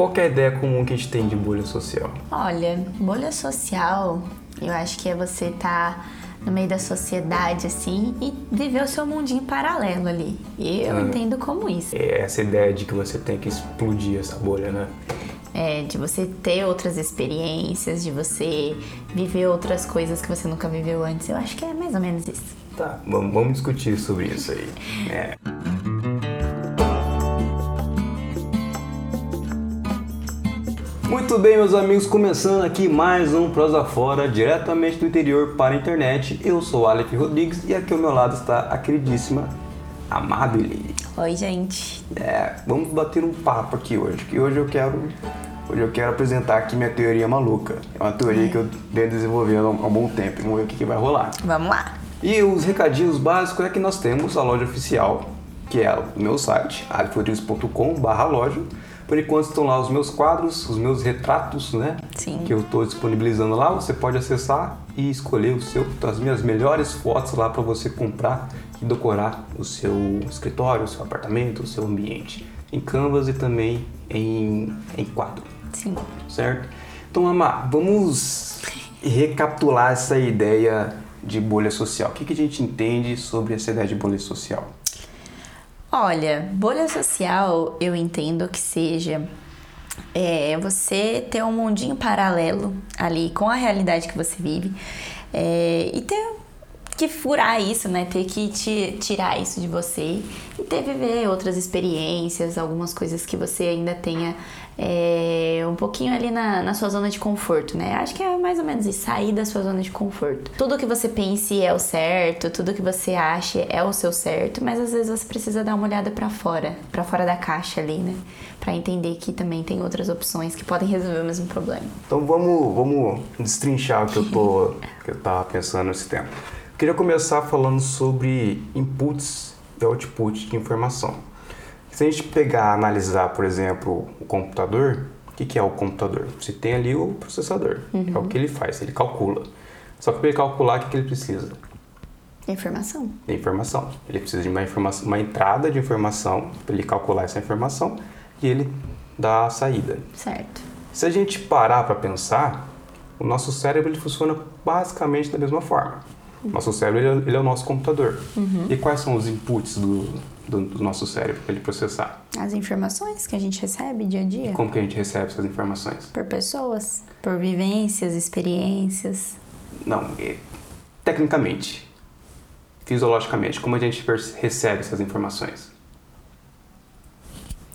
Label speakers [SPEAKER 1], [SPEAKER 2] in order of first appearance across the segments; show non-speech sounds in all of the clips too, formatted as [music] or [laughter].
[SPEAKER 1] qual é a ideia comum que a gente tem de bolha social?
[SPEAKER 2] Olha, bolha social, eu acho que é você estar tá no meio da sociedade assim e viver o seu mundinho paralelo ali. E eu ah, entendo como isso.
[SPEAKER 1] É essa ideia de que você tem que explodir essa bolha, né?
[SPEAKER 2] É, de você ter outras experiências, de você viver outras coisas que você nunca viveu antes. Eu acho que é mais ou menos isso.
[SPEAKER 1] Tá, vamos discutir sobre isso aí. [laughs] É. Muito bem, meus amigos, começando aqui mais um Prosa Fora, diretamente do interior para a internet. Eu sou Aleph Rodrigues e aqui ao meu lado está a queridíssima Amabile.
[SPEAKER 2] Oi, gente.
[SPEAKER 1] É, vamos bater um papo aqui hoje, que hoje eu quero Hoje eu quero apresentar aqui minha teoria maluca. É uma teoria é. que eu venho desenvolvendo há um bom tempo. Vamos ver o que, que vai rolar.
[SPEAKER 2] Vamos lá.
[SPEAKER 1] E os recadinhos básicos é que nós temos a loja oficial, que é o meu site, alifrodrigues.com/loja por enquanto estão lá os meus quadros, os meus retratos, né?
[SPEAKER 2] Sim.
[SPEAKER 1] Que eu estou disponibilizando lá. Você pode acessar e escolher o seu, as minhas melhores fotos lá para você comprar e decorar o seu escritório, o seu apartamento, o seu ambiente. Em canvas e também em, em quadro.
[SPEAKER 2] Sim.
[SPEAKER 1] Certo? Então, Amar, vamos recapitular essa ideia de bolha social. O que, que a gente entende sobre essa ideia de bolha social?
[SPEAKER 2] Olha, bolha social eu entendo que seja é, você ter um mundinho paralelo ali com a realidade que você vive é, e ter que furar isso, né? Ter que te, tirar isso de você e ter viver outras experiências, algumas coisas que você ainda tenha é, um pouquinho ali na, na, sua zona de conforto, né? Acho que é mais ou menos isso, sair da sua zona de conforto. Tudo que você pense é o certo, tudo que você acha é o seu certo, mas às vezes você precisa dar uma olhada para fora, para fora da caixa ali, né? Para entender que também tem outras opções que podem resolver o mesmo problema.
[SPEAKER 1] Então vamos, vamos destrinchar o que eu tô que eu tava pensando nesse tempo. queria começar falando sobre inputs e outputs de informação. Se a gente pegar, analisar, por exemplo, o computador, o que, que é o computador? Você tem ali o processador, uhum. é o que ele faz, ele calcula. Só que para ele calcular, o que, que ele precisa?
[SPEAKER 2] Informação.
[SPEAKER 1] Informação. Ele precisa de uma informação, uma entrada de informação para ele calcular essa informação e ele dá a saída.
[SPEAKER 2] Certo.
[SPEAKER 1] Se a gente parar para pensar, o nosso cérebro ele funciona basicamente da mesma forma. Nosso cérebro ele é, ele é o nosso computador. Uhum. E quais são os inputs do, do, do nosso cérebro para ele processar?
[SPEAKER 2] As informações que a gente recebe dia a dia.
[SPEAKER 1] E como que a gente recebe essas informações?
[SPEAKER 2] Por pessoas, por vivências, experiências.
[SPEAKER 1] Não, é, tecnicamente, fisiologicamente, como a gente recebe essas informações?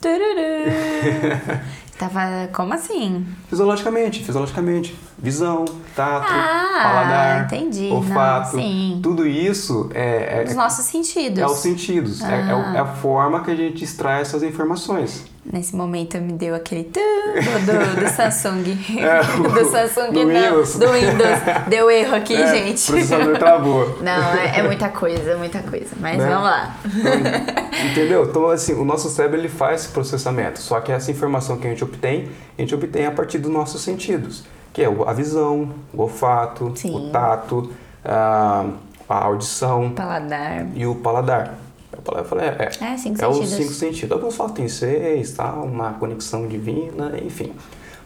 [SPEAKER 1] [laughs]
[SPEAKER 2] Tava. Como assim?
[SPEAKER 1] Fisiologicamente, fisiologicamente. Visão, tato,
[SPEAKER 2] ah,
[SPEAKER 1] paladar,
[SPEAKER 2] entendi.
[SPEAKER 1] olfato.
[SPEAKER 2] Não.
[SPEAKER 1] Tudo isso é.
[SPEAKER 2] é Os nossos sentidos.
[SPEAKER 1] É os sentidos. Ah. É, é, é, a forma que a gente extrai essas informações.
[SPEAKER 2] Nesse momento me deu aquele do, do, do Samsung. [laughs] É, [laughs] do Samsung, do não. Windows. Do Windows. Deu erro aqui, [laughs] é, gente.
[SPEAKER 1] O processador travou.
[SPEAKER 2] Não, é, é, muita coisa, muita coisa. Mas né? vamos lá.
[SPEAKER 1] Então, entendeu? Então, assim, o nosso cérebro ele faz esse processamento. Só que essa informação que a gente obtém, a gente obtém a partir dos nossos sentidos. Que é a visão, o olfato, Sim. o tato, a, a audição.
[SPEAKER 2] O paladar.
[SPEAKER 1] E o paladar. Eu falei,
[SPEAKER 2] é, é, é, cinco
[SPEAKER 1] é os cinco sentidos. Alguns falam tem seis, tá? uma conexão divina, enfim.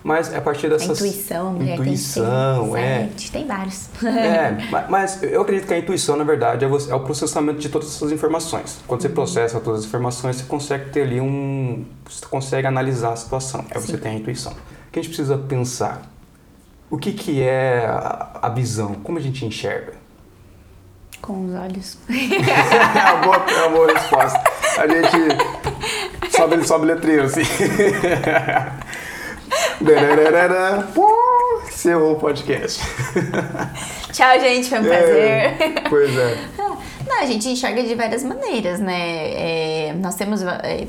[SPEAKER 1] Mas é a partir dessas...
[SPEAKER 2] A intuição,
[SPEAKER 1] mulher, intuição,
[SPEAKER 2] tem é. Sete, tem vários.
[SPEAKER 1] é, [laughs] mas eu acredito que a intuição, na verdade, é, é o processamento de todas essas informações. Quando você uhum. processa todas as informações, você consegue ter ali um... Você consegue analisar a situação. Aí você tem a intuição. O que a gente precisa pensar? O que, que é a visão? Como a gente enxerga?
[SPEAKER 2] Com os olhos.
[SPEAKER 1] é, [laughs] uma [laughs] boa, é uma boa resposta. A gente sobe, sobe letreiro assim. [laughs] Encerrou o podcast.
[SPEAKER 2] Tchau, gente. Foi um prazer. É,
[SPEAKER 1] pois é.
[SPEAKER 2] Não, a gente enxerga de várias maneiras, né? É, nós temos. É,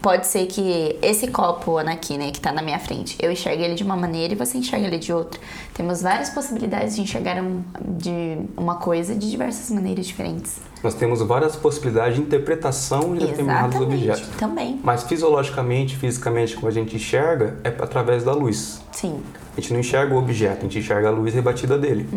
[SPEAKER 2] pode ser que esse copo aqui, né, que tá na minha frente, eu enxergue ele de uma maneira e você enxerga ele de outra. Temos várias possibilidades de enxergar um, de uma coisa de diversas maneiras diferentes.
[SPEAKER 1] Nós temos várias possibilidades de interpretação de determinados
[SPEAKER 2] Exatamente,
[SPEAKER 1] objetos.
[SPEAKER 2] também.
[SPEAKER 1] Mas fisiologicamente, fisicamente, como a gente enxerga, é através da luz.
[SPEAKER 2] Sim.
[SPEAKER 1] A gente não enxerga o objeto, a gente enxerga a luz rebatida dele.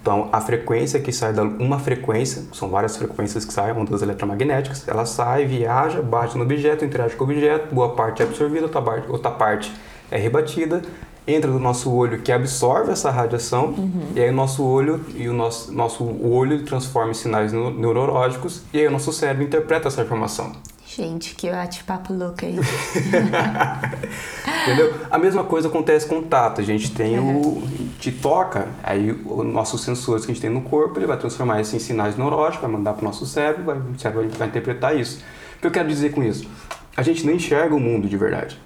[SPEAKER 1] Então, a frequência que sai da uma frequência, são várias frequências que saem, ondas eletromagnéticas, ela sai, viaja, bate no objeto, interage com o objeto, boa parte é absorvida, outra parte, outra parte é rebatida, entra no nosso olho que absorve essa radiação, e aí o nosso olho e o nosso, nosso olho transforma em sinais neu- neurológicos, e aí o nosso cérebro interpreta essa informação.
[SPEAKER 2] Gente, que bate-papo louco aí. [laughs]
[SPEAKER 1] Entendeu? A mesma coisa acontece com o tato. A gente tem o. te toca, aí os nossos sensores que a gente tem no corpo, ele vai transformar isso em sinais neurológicos, vai mandar para o nosso cérebro, vai, o cérebro vai interpretar isso. O que eu quero dizer com isso? A gente não enxerga o mundo de verdade.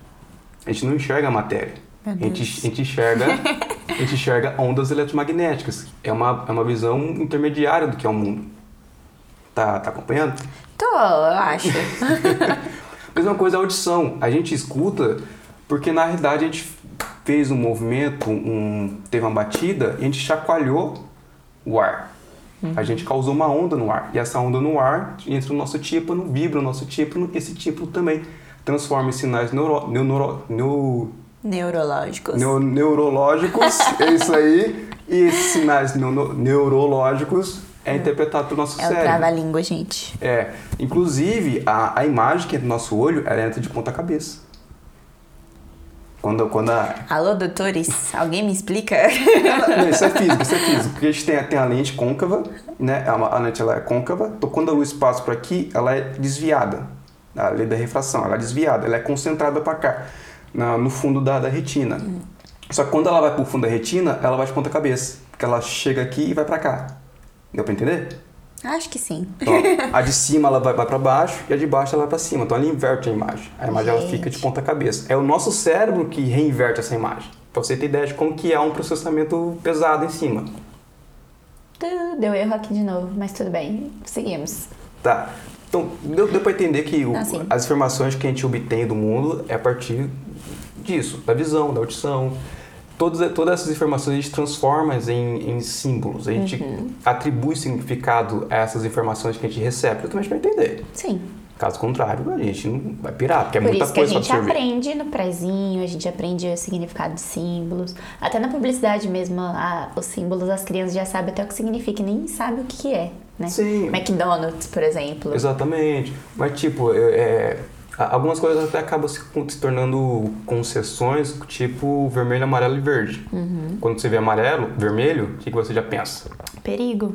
[SPEAKER 1] A gente não enxerga a matéria.
[SPEAKER 2] Meu
[SPEAKER 1] A gente, a gente enxerga. [laughs] A gente enxerga ondas eletromagnéticas. É uma, é uma visão intermediária do que é o mundo. Tá, tá acompanhando?
[SPEAKER 2] Tô, eu acho. [laughs]
[SPEAKER 1] Mesma coisa a audição. A gente escuta porque na realidade a gente fez um movimento, um, teve uma batida e a gente chacoalhou o ar. A gente causou uma onda no ar. E essa onda no ar entra no nosso tímpano, vibra o nosso tímpano e esse tímpano também transforma em sinais neuro, neuro, neuro,
[SPEAKER 2] Neurológicos.
[SPEAKER 1] neu- neurológicos, é isso aí. E esses sinais neuro- neurológicos é interpretado pelo nosso
[SPEAKER 2] É
[SPEAKER 1] cérebro.
[SPEAKER 2] trava-língua, gente.
[SPEAKER 1] É, inclusive a, a imagem que é do nosso olho, ela entra de ponta cabeça. Quando, quando a,
[SPEAKER 2] Alô, doutores? Alguém me explica?
[SPEAKER 1] não, isso é [laughs] físico, isso é físico. Porque a gente tem, tem a lente côncava, né? A, a lente ela é côncava, então quando a luz passa por aqui, ela é desviada. A lei da refração, ela é desviada, ela é concentrada para cá, na- no fundo da, da retina. Só que quando ela vai pro fundo da retina, ela vai de ponta cabeça. Porque ela chega aqui e vai para cá. Deu pra entender?
[SPEAKER 2] Acho que sim.
[SPEAKER 1] Então, [laughs] a de cima ela vai, vai para baixo e a de baixo ela vai para cima. Então ela inverte a imagem. A imagem ela fica de ponta cabeça. É o nosso cérebro que reinverte essa imagem. Pra você ter ideia de como que é um processamento pesado em cima.
[SPEAKER 2] Deu erro aqui de novo, mas tudo bem. Seguimos.
[SPEAKER 1] Tá. Então, deu, deu pra entender que o-
[SPEAKER 2] Ah,
[SPEAKER 1] as informações que a gente obtém do mundo é a partir disso, da visão, da audição. Todas, todas essas informações a gente transforma em, em símbolos. A gente
[SPEAKER 2] Uhum.
[SPEAKER 1] atribui significado a essas informações que a gente recebe, justamente para entender.
[SPEAKER 2] Sim.
[SPEAKER 1] Caso contrário, a gente não vai pirar, porque é
[SPEAKER 2] Por
[SPEAKER 1] muita
[SPEAKER 2] isso que a
[SPEAKER 1] coisa
[SPEAKER 2] gente aprende no prezinho, a gente aprende o significado de símbolos. Até na publicidade mesmo, a- os símbolos as crianças já sabem até o que significa, e nem sabem o que, é, né?
[SPEAKER 1] Sim.
[SPEAKER 2] McDonald's, por exemplo.
[SPEAKER 1] Exatamente. Mas, tipo, é, é, algumas coisas até acabam se, se tornando concessões, tipo vermelho, amarelo e verde.
[SPEAKER 2] Uhum.
[SPEAKER 1] Quando você vê amarelo, vermelho, o que, que você já pensa?
[SPEAKER 2] Perigo.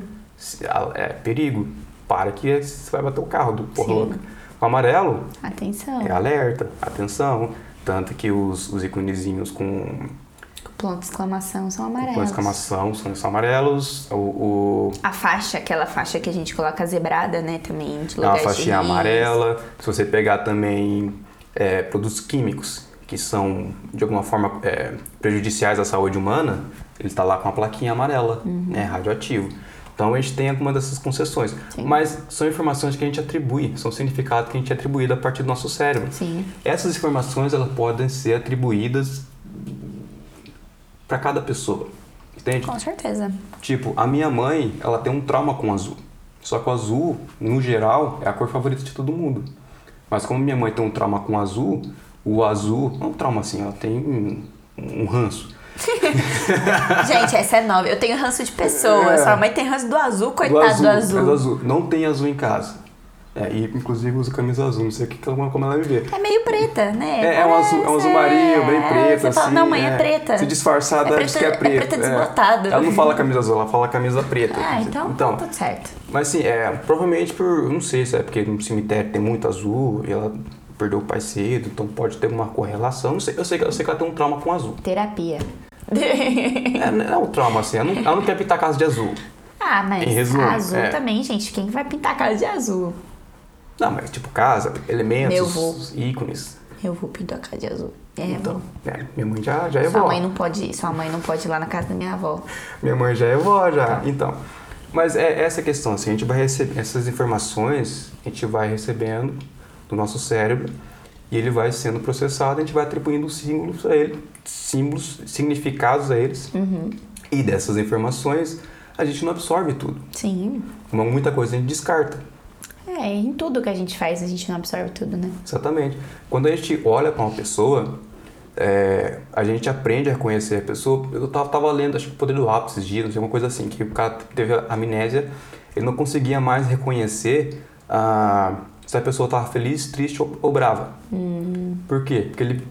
[SPEAKER 1] É perigo. Para que você vai bater o carro do porra louca. O amarelo
[SPEAKER 2] Atenção.
[SPEAKER 1] é alerta, atenção. Tanto que os, os iconezinhos com,
[SPEAKER 2] Ponto de exclamação são amarelos.
[SPEAKER 1] exclamação são, são amarelos. O, o,
[SPEAKER 2] A faixa, aquela faixa que a gente coloca zebrada, né, também, de
[SPEAKER 1] É uma
[SPEAKER 2] lugares de
[SPEAKER 1] faixinha amarela. Se você pegar também é, produtos químicos que são de alguma forma é, prejudiciais à saúde humana, ele está lá com a plaquinha amarela,
[SPEAKER 2] Uhum.
[SPEAKER 1] né, radioativo. Então a gente tem alguma dessas concessões,
[SPEAKER 2] Sim.
[SPEAKER 1] mas são informações que a gente atribui, são significados que a gente atribui a partir do nosso cérebro.
[SPEAKER 2] Sim.
[SPEAKER 1] Essas informações elas podem ser atribuídas para cada pessoa, entende?
[SPEAKER 2] Com certeza.
[SPEAKER 1] Tipo, a minha mãe, ela tem um trauma com azul. Só que o azul, no geral, é a cor favorita de todo mundo. Mas como minha mãe tem um trauma com azul, o azul, não é um trauma assim, ela tem um, um ranço. [laughs]
[SPEAKER 2] Gente, essa é nova. Eu tenho ranço de pessoa.
[SPEAKER 1] É.
[SPEAKER 2] Sua mãe tem ranço do azul,
[SPEAKER 1] do
[SPEAKER 2] coitado
[SPEAKER 1] azul,
[SPEAKER 2] do azul.
[SPEAKER 1] É do azul. Não tem azul em casa. É, e inclusive usa camisa azul, não sei o que como ela vai ver.
[SPEAKER 2] É meio preta, né?
[SPEAKER 1] É, é um azul, é um azul marinho, bem
[SPEAKER 2] é.
[SPEAKER 1] preto,
[SPEAKER 2] Você
[SPEAKER 1] assim.
[SPEAKER 2] fala, não, mãe, é, preta.
[SPEAKER 1] Se disfarçada,
[SPEAKER 2] É
[SPEAKER 1] diz que é
[SPEAKER 2] preta- é preta desbotado.
[SPEAKER 1] Ela não fala camisa azul, ela fala camisa preta.
[SPEAKER 2] Ah, então, tá tudo certo.
[SPEAKER 1] Mas assim, é, provavelmente por. Não sei se é porque no cemitério tem muito azul e ela perdeu o pai cedo, então pode ter uma correlação. Não sei, eu, sei, que- eu sei que ela tem um trauma com azul.
[SPEAKER 2] Terapia.
[SPEAKER 1] É, [laughs] não é um trauma assim, ela não, ela não quer pintar a casa de azul.
[SPEAKER 2] ah, mas
[SPEAKER 1] resumo,
[SPEAKER 2] azul
[SPEAKER 1] é.
[SPEAKER 2] também, gente. Quem vai pintar a casa de azul?
[SPEAKER 1] Não, mas tipo casa, elementos, ícones.
[SPEAKER 2] Eu vou pintar a casa de azul. É,
[SPEAKER 1] Então, é, minha mãe já, já é
[SPEAKER 2] Sua
[SPEAKER 1] vó.
[SPEAKER 2] mãe não pode ir. Sua mãe não pode ir lá na casa da minha avó.
[SPEAKER 1] Minha mãe já é vó já. Então. Mas é essa a questão, assim, a gente vai receber essas informações, a gente vai recebendo do nosso cérebro e ele vai sendo processado, a gente vai atribuindo símbolos a ele, símbolos, significados a eles.
[SPEAKER 2] Uhum.
[SPEAKER 1] E dessas informações, a gente não absorve tudo.
[SPEAKER 2] Sim.
[SPEAKER 1] Muita coisa a gente descarta.
[SPEAKER 2] É, em tudo que a gente faz a gente não absorve tudo, né?
[SPEAKER 1] Exatamente. Quando a gente olha para uma pessoa, é, a gente aprende a reconhecer a pessoa. Eu tava, tava lendo, acho que o Poder do Rápido esses dias, não sei, uma coisa assim, que o cara teve amnésia, ele não conseguia mais reconhecer ah, se a pessoa estava feliz, triste ou, ou brava.
[SPEAKER 2] Hum.
[SPEAKER 1] Por quê? Porque ele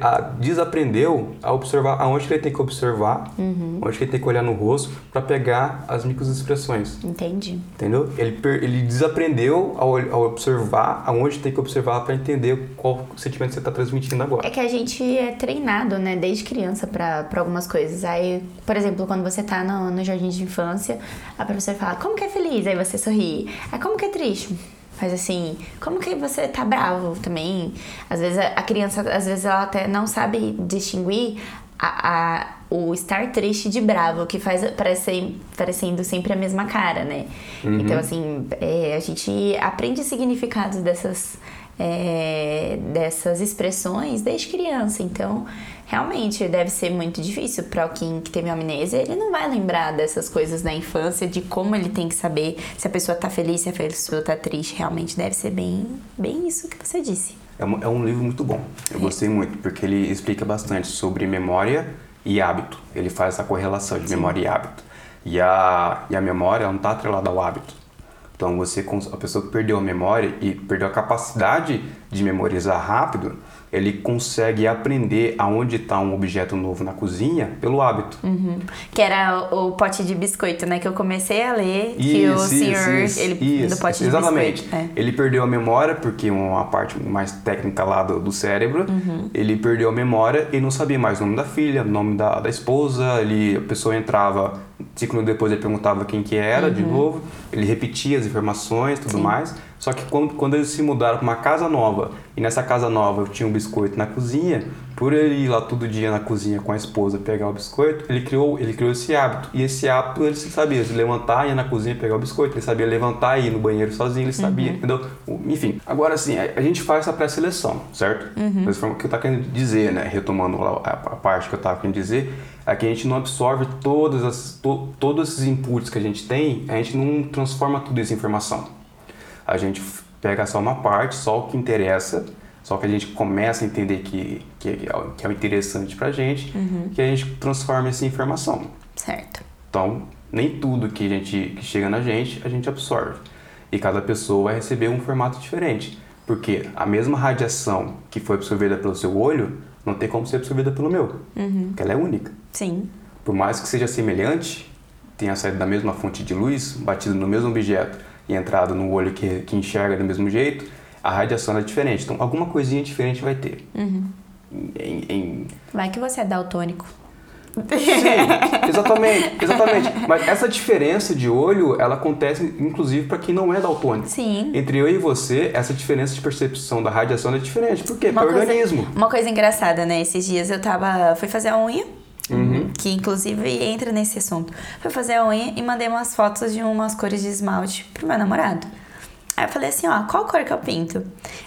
[SPEAKER 1] a, desaprendeu a observar aonde que ele tem que observar,
[SPEAKER 2] Uhum.
[SPEAKER 1] onde que ele tem que olhar no rosto para pegar as microexpressões.
[SPEAKER 2] Entendi.
[SPEAKER 1] Entendeu? Ele, per- ele desaprendeu ao observar aonde tem que observar para entender qual sentimento você está transmitindo agora.
[SPEAKER 2] É que a gente é treinado, né, desde criança pra algumas coisas. Aí, por exemplo, quando você tá no, no jardim de infância, a professora fala, como que é feliz? Aí você sorri. Aí, como que é triste? Faz assim, como que você tá bravo também? Às vezes a, criança, às vezes ela até não sabe distinguir a, a- o estar triste de bravo, que faz parecer, parecendo sempre a mesma cara, né? Então, assim, é, a gente aprende significados dessas, é, dessas expressões desde criança. Então, realmente deve ser muito difícil para alguém que teve amnésia. Ele não vai lembrar dessas coisas da infância, de como ele tem que saber se a pessoa tá feliz, se a pessoa tá triste. Realmente deve ser bem, bem isso que você disse.
[SPEAKER 1] É um, é um livro muito bom. Eu gostei muito, porque ele explica bastante sobre memória e hábito. Ele faz essa correlação de memória e hábito. E a, e a memória não está atrelada ao hábito. Então, você, a pessoa que perdeu a memória e perdeu a capacidade de memorizar rápido, ele consegue aprender aonde está um objeto novo na cozinha pelo hábito.
[SPEAKER 2] Uhum. Que era o, o pote de biscoito, né? Que eu comecei a ler que o senhor, ele, do pote de
[SPEAKER 1] exatamente.
[SPEAKER 2] biscoito. É.
[SPEAKER 1] Ele perdeu a memória, porque uma parte mais técnica lá do, do cérebro,
[SPEAKER 2] Uhum.
[SPEAKER 1] ele perdeu a memória e não sabia mais o nome da filha, o nome da, da esposa, ele, a pessoa entrava, cinco minutos depois ele perguntava quem que era de novo, ele repetia as informações tudo
[SPEAKER 2] Uhum. Sim.
[SPEAKER 1] mais. Só que quando, quando eles se mudaram para uma casa nova, e nessa casa nova tinha um biscoito na cozinha, por ele ir lá todo dia na cozinha com a esposa pegar o biscoito, ele criou, ele criou esse hábito. E esse hábito ele sabia se levantar, ia na cozinha pegar o biscoito, ele sabia levantar e ir no banheiro sozinho, ele sabia, entendeu? O- Enfim, agora assim, a, gente faz essa pré-seleção, certo? Mas foi o que eu tava querendo dizer, né? Retomando a, a parte que eu tava querendo dizer, é que a gente não absorve todas as, to- todos esses inputs que a gente tem, a gente não transforma tudo isso em informação a gente pega só uma parte, só o que interessa, só que a gente começa a entender que, que, é, o- que é o interessante pra gente, que a gente transforma em informação.
[SPEAKER 2] Certo.
[SPEAKER 1] Então, nem tudo que, a gente, que chega na gente, a gente absorve. E cada pessoa vai receber um formato diferente. Porque a mesma radiação que foi absorvida pelo seu olho, não tem como ser absorvida pelo meu. Porque ela é única.
[SPEAKER 2] Sim.
[SPEAKER 1] Por mais que seja semelhante, tenha saído da mesma fonte de luz, batido no mesmo objeto e entrado no olho que, que enxerga do mesmo jeito, a radiação é diferente. Então, alguma coisinha diferente vai ter. Em- em-
[SPEAKER 2] Vai que você é daltônico.
[SPEAKER 1] Sim, exatamente, exatamente. Mas essa diferença de olho, ela acontece inclusive para quem não é daltônico.
[SPEAKER 2] Sim.
[SPEAKER 1] Entre eu e você, essa diferença de percepção da radiação é diferente. Por quê?
[SPEAKER 2] Uma coisa,
[SPEAKER 1] organismo.
[SPEAKER 2] uma coisa engraçada, né? Esses dias eu tava. Fui fazer a unha.
[SPEAKER 1] Uhum.
[SPEAKER 2] Que inclusive entra nesse assunto. Fui fazer a unha e mandei umas fotos de umas cores de esmalte pro meu namorado. Aí eu falei assim, ó, qual cor que eu pinto?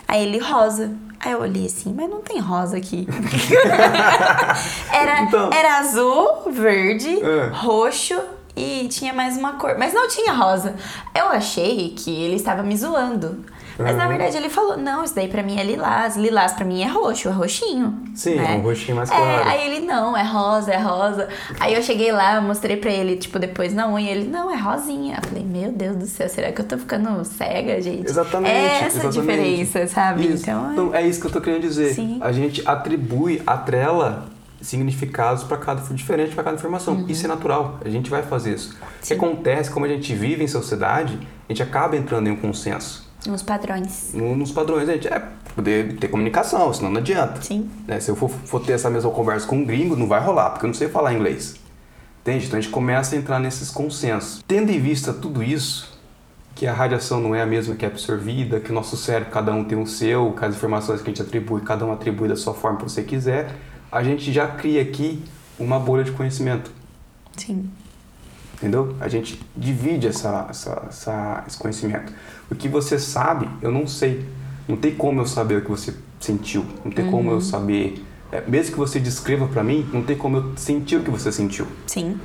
[SPEAKER 2] Aí ele, rosa. Aí eu olhei assim, mas não tem rosa aqui. [laughs] era,
[SPEAKER 1] Então.
[SPEAKER 2] era azul, verde,
[SPEAKER 1] É.
[SPEAKER 2] roxo e tinha mais uma cor. Mas não tinha rosa. Eu achei que ele estava me zoando. Mas na
[SPEAKER 1] Aham.
[SPEAKER 2] verdade ele falou, não, isso daí pra mim é lilás. Lilás pra mim é roxo, é roxinho.
[SPEAKER 1] Sim,
[SPEAKER 2] né?
[SPEAKER 1] é um roxinho mais
[SPEAKER 2] É,
[SPEAKER 1] claro.
[SPEAKER 2] aí ele, não, é rosa, é rosa. Aí eu cheguei lá, eu mostrei pra ele, tipo, depois na unha, ele, não, é rosinha. Eu falei, meu Deus do céu, será que eu tô ficando cega, gente?
[SPEAKER 1] Exatamente.
[SPEAKER 2] É essa a
[SPEAKER 1] exatamente.
[SPEAKER 2] diferença, sabe?
[SPEAKER 1] Isso.
[SPEAKER 2] Então, é-
[SPEAKER 1] Então, é isso que eu tô querendo dizer.
[SPEAKER 2] Sim.
[SPEAKER 1] A gente atribui, atrela significados para cada diferente para cada informação. Isso é natural. A gente vai fazer isso. O que
[SPEAKER 2] Uhum.
[SPEAKER 1] Acontece, como a gente vive em sociedade, a gente acaba entrando em um consenso.
[SPEAKER 2] Nos padrões.
[SPEAKER 1] No- Nos padrões, gente é poder ter comunicação, senão não adianta.
[SPEAKER 2] Sim.
[SPEAKER 1] né? Se eu for, for ter essa mesma conversa com um gringo, não vai rolar, porque eu não sei falar inglês. Entende? Então a gente começa a entrar nesses consensos. Tendo em vista tudo isso, que a radiação não é a mesma que é absorvida, que o nosso cérebro, cada um tem o seu, que as informações que a gente atribui, cada um atribui da sua forma que você quiser, a gente já cria aqui uma bolha de conhecimento.
[SPEAKER 2] Sim.
[SPEAKER 1] Entendeu? A gente divide essa, essa, essa- esse conhecimento. O que você sabe, eu não sei. Não tem como eu saber o que você sentiu. Não tem como eu saber. é, mesmo que você descreva pra mim, não tem como eu sentir o que você sentiu.
[SPEAKER 2] Sim.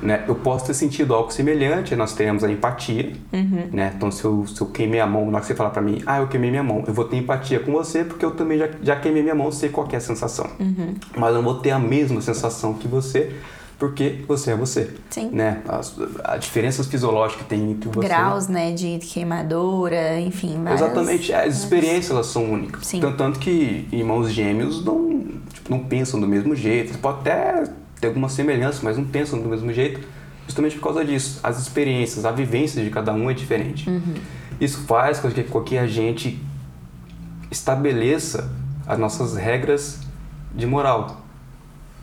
[SPEAKER 1] Né? Eu posso ter sentido algo semelhante, nós temos a empatia,
[SPEAKER 2] Uhum.
[SPEAKER 1] né? Então, se eu, se eu queimei a mão, na hora que você falar pra mim, ah, eu queimei minha mão, eu vou ter empatia com você porque eu também já, já queimei minha mão, sei qual é a sensação.
[SPEAKER 2] Uhum.
[SPEAKER 1] Mas eu não vou ter a mesma sensação que você porque você é você.
[SPEAKER 2] Sim.
[SPEAKER 1] Né? As, as diferenças fisiológicas que tem entre você.
[SPEAKER 2] Graus, né, de queimadura, enfim, várias...
[SPEAKER 1] Exatamente, as experiências elas são únicas.
[SPEAKER 2] Sim.
[SPEAKER 1] Tanto, tanto que irmãos gêmeos não, tipo, não pensam do mesmo jeito. Pode até ter alguma semelhança, mas não pensam do mesmo jeito, justamente por causa disso. As experiências, a vivência de cada um é diferente.
[SPEAKER 2] Uhum.
[SPEAKER 1] Isso faz com que, com que a gente estabeleça as nossas regras de moral.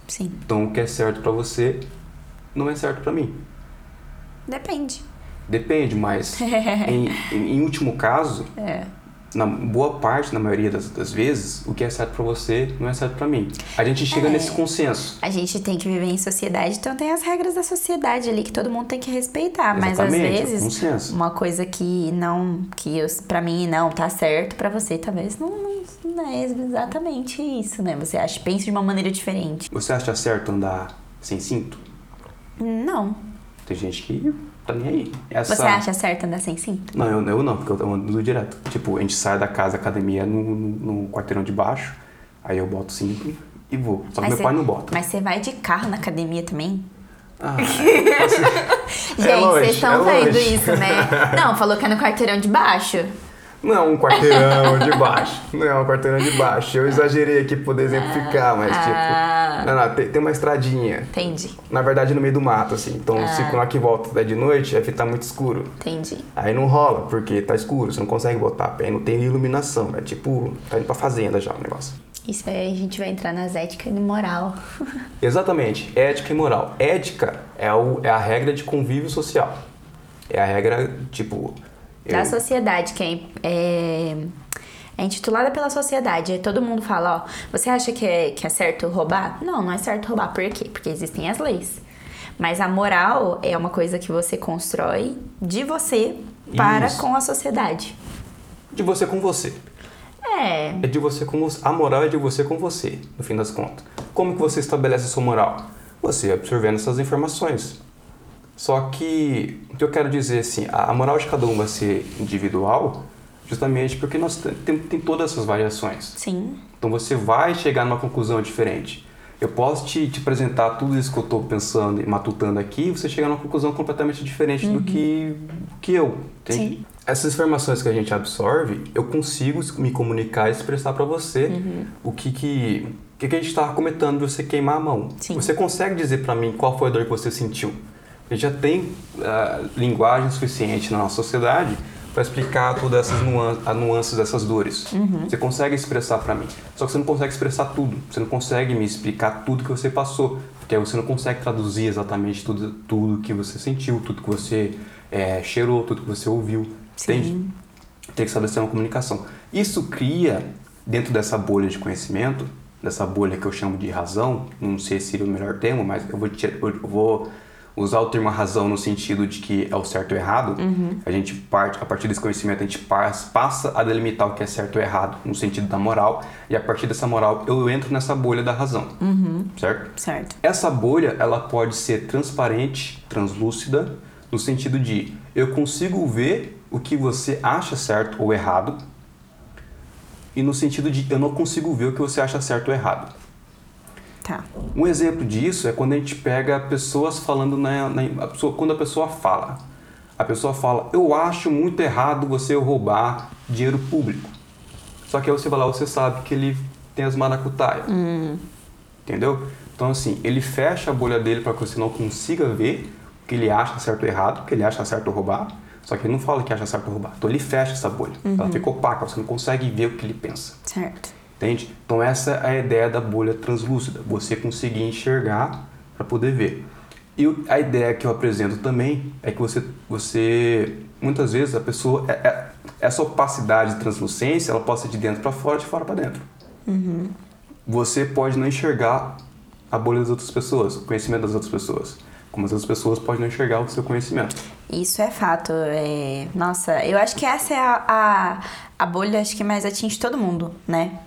[SPEAKER 2] Sim,
[SPEAKER 1] Então, o que é certo pra você não é certo pra mim.
[SPEAKER 2] depende.
[SPEAKER 1] Depende, mas [laughs] em, em, em último caso,
[SPEAKER 2] É.
[SPEAKER 1] na boa parte, na maioria das, das vezes, o que é certo pra você não é certo pra mim. A gente chega
[SPEAKER 2] É.
[SPEAKER 1] nesse consenso.
[SPEAKER 2] A gente tem que viver em sociedade, então tem as regras da sociedade ali que todo mundo tem que respeitar. Mas às
[SPEAKER 1] Exatamente, é
[SPEAKER 2] vezes,
[SPEAKER 1] consenso.
[SPEAKER 2] uma coisa que não, que pra mim não tá certo, pra você talvez não, não, não é exatamente isso, né? Você acha, pensa de uma maneira diferente.
[SPEAKER 1] Você acha certo andar sem cinto?
[SPEAKER 2] Não.
[SPEAKER 1] Tem gente que tá nem aí. Essa...
[SPEAKER 2] Você acha certo andar sem cinto?
[SPEAKER 1] Não, eu, eu não, porque eu ando direto. Tipo, a gente sai da casa, academia, no, no, no quarteirão de baixo, aí eu boto cinto e vou. Só que meu
[SPEAKER 2] você-
[SPEAKER 1] pai não bota.
[SPEAKER 2] Mas você vai de carro na academia também?
[SPEAKER 1] Ah, [laughs] é, assim,
[SPEAKER 2] Gente,
[SPEAKER 1] É
[SPEAKER 2] vocês estão
[SPEAKER 1] é
[SPEAKER 2] vendo isso, né? [laughs] Não, falou que é no quarteirão de baixo.
[SPEAKER 1] Não é um quarteirão de baixo. [laughs] Não é um quarteirão de baixo. Eu exagerei aqui pra poder exemplificar, mas
[SPEAKER 2] Ah.
[SPEAKER 1] tipo. Não, não, tem, tem uma estradinha.
[SPEAKER 2] Entendi,
[SPEAKER 1] Na verdade, no meio do mato, assim. Então,
[SPEAKER 2] Ah.
[SPEAKER 1] se lá que volta é de noite, aí fica muito escuro.
[SPEAKER 2] entendi.
[SPEAKER 1] Aí não rola, porque tá escuro, você não consegue botar a pé, não tem iluminação. É tipo, tá indo pra fazenda já o negócio.
[SPEAKER 2] Isso aí a gente vai entrar nas éticas e moral. [laughs]
[SPEAKER 1] Exatamente, ética e moral. Ética é, o, é a regra de convívio social. É a regra, tipo.
[SPEAKER 2] Da
[SPEAKER 1] eu-
[SPEAKER 2] sociedade, que é, é, é intitulada pela sociedade. Aí todo mundo fala, ó, você acha que é, que é certo roubar? Não, não é certo roubar. Por quê? Porque existem as leis. Mas a moral é uma coisa que você constrói de você para
[SPEAKER 1] Isso.
[SPEAKER 2] com a sociedade.
[SPEAKER 1] De você com você.
[SPEAKER 2] É,
[SPEAKER 1] É de você com você. A moral é de você com você, no fim das contas. Como que você estabelece a sua moral? Você absorvendo essas informações. Só que o que eu quero dizer assim, a a moral de cada um vai ser individual, justamente porque nós te- tem, tem todas essas variações.
[SPEAKER 2] sim.
[SPEAKER 1] Então você vai chegar numa conclusão diferente. Eu posso te, te apresentar tudo isso que eu estou pensando e matutando aqui, e você chegar numa conclusão completamente diferente do que, que eu. Entende?
[SPEAKER 2] Sim.
[SPEAKER 1] Essas informações que a gente absorve, eu consigo me comunicar e expressar para você o que que, que que a gente estava comentando de você queimar a mão.
[SPEAKER 2] Sim.
[SPEAKER 1] Você consegue dizer para mim qual foi a dor que você sentiu? A gente já tem ah, linguagem suficiente na nossa sociedade para explicar todas essas nuan as nuances dessas dores. Você consegue expressar para mim. Só que você não consegue expressar tudo. Você não consegue me explicar tudo que você passou. Porque aí você não consegue traduzir exatamente tudo, tudo que você sentiu, tudo que você eh, cheirou, tudo que você ouviu.
[SPEAKER 2] Sim.
[SPEAKER 1] Entende? Tem que estabelecer uma comunicação. Isso cria, dentro dessa bolha de conhecimento, dessa bolha que eu chamo de razão, não sei se seria o melhor termo, mas eu vou, eu vou usar o termo razão no sentido de que é o certo ou errado. A gente parte, a partir desse conhecimento, a gente pas- passa a delimitar o que é certo ou errado, no sentido da moral, e a partir dessa moral eu entro nessa bolha da razão. Certo?
[SPEAKER 2] Certo.
[SPEAKER 1] Essa bolha, ela pode ser transparente, translúcida, no sentido de eu consigo ver o que você acha certo ou errado, e no sentido de eu não consigo ver o que você acha certo ou errado.
[SPEAKER 2] Tá.
[SPEAKER 1] Um exemplo disso é quando a gente pega pessoas falando na, na- a pessoa- quando a pessoa fala. A pessoa fala, eu acho muito errado você roubar dinheiro público. Só que aí você vai lá, você sabe que ele tem as maracutaias. Entendeu? Então assim, ele fecha a bolha dele para que você não consiga ver o que ele acha certo ou errado, o que ele acha certo ou roubar. Só que ele não fala que acha certo ou roubar. Então ele fecha essa bolha. Ela fica opaca, você não consegue ver o que ele pensa.
[SPEAKER 2] Certo.
[SPEAKER 1] Entende? Então essa é a ideia da bolha translúcida, você conseguir enxergar para poder ver. E a ideia que eu apresento também é que você, você muitas vezes a pessoa, é- é- essa opacidade de translucência, ela pode ser de dentro para fora, de fora para dentro. Você pode não enxergar a bolha das outras pessoas, o conhecimento das outras pessoas, como as outras pessoas podem não enxergar o seu conhecimento.
[SPEAKER 2] Isso é fato. É... Nossa, eu acho que essa é a, a, a bolha acho que mais atinge todo mundo, né?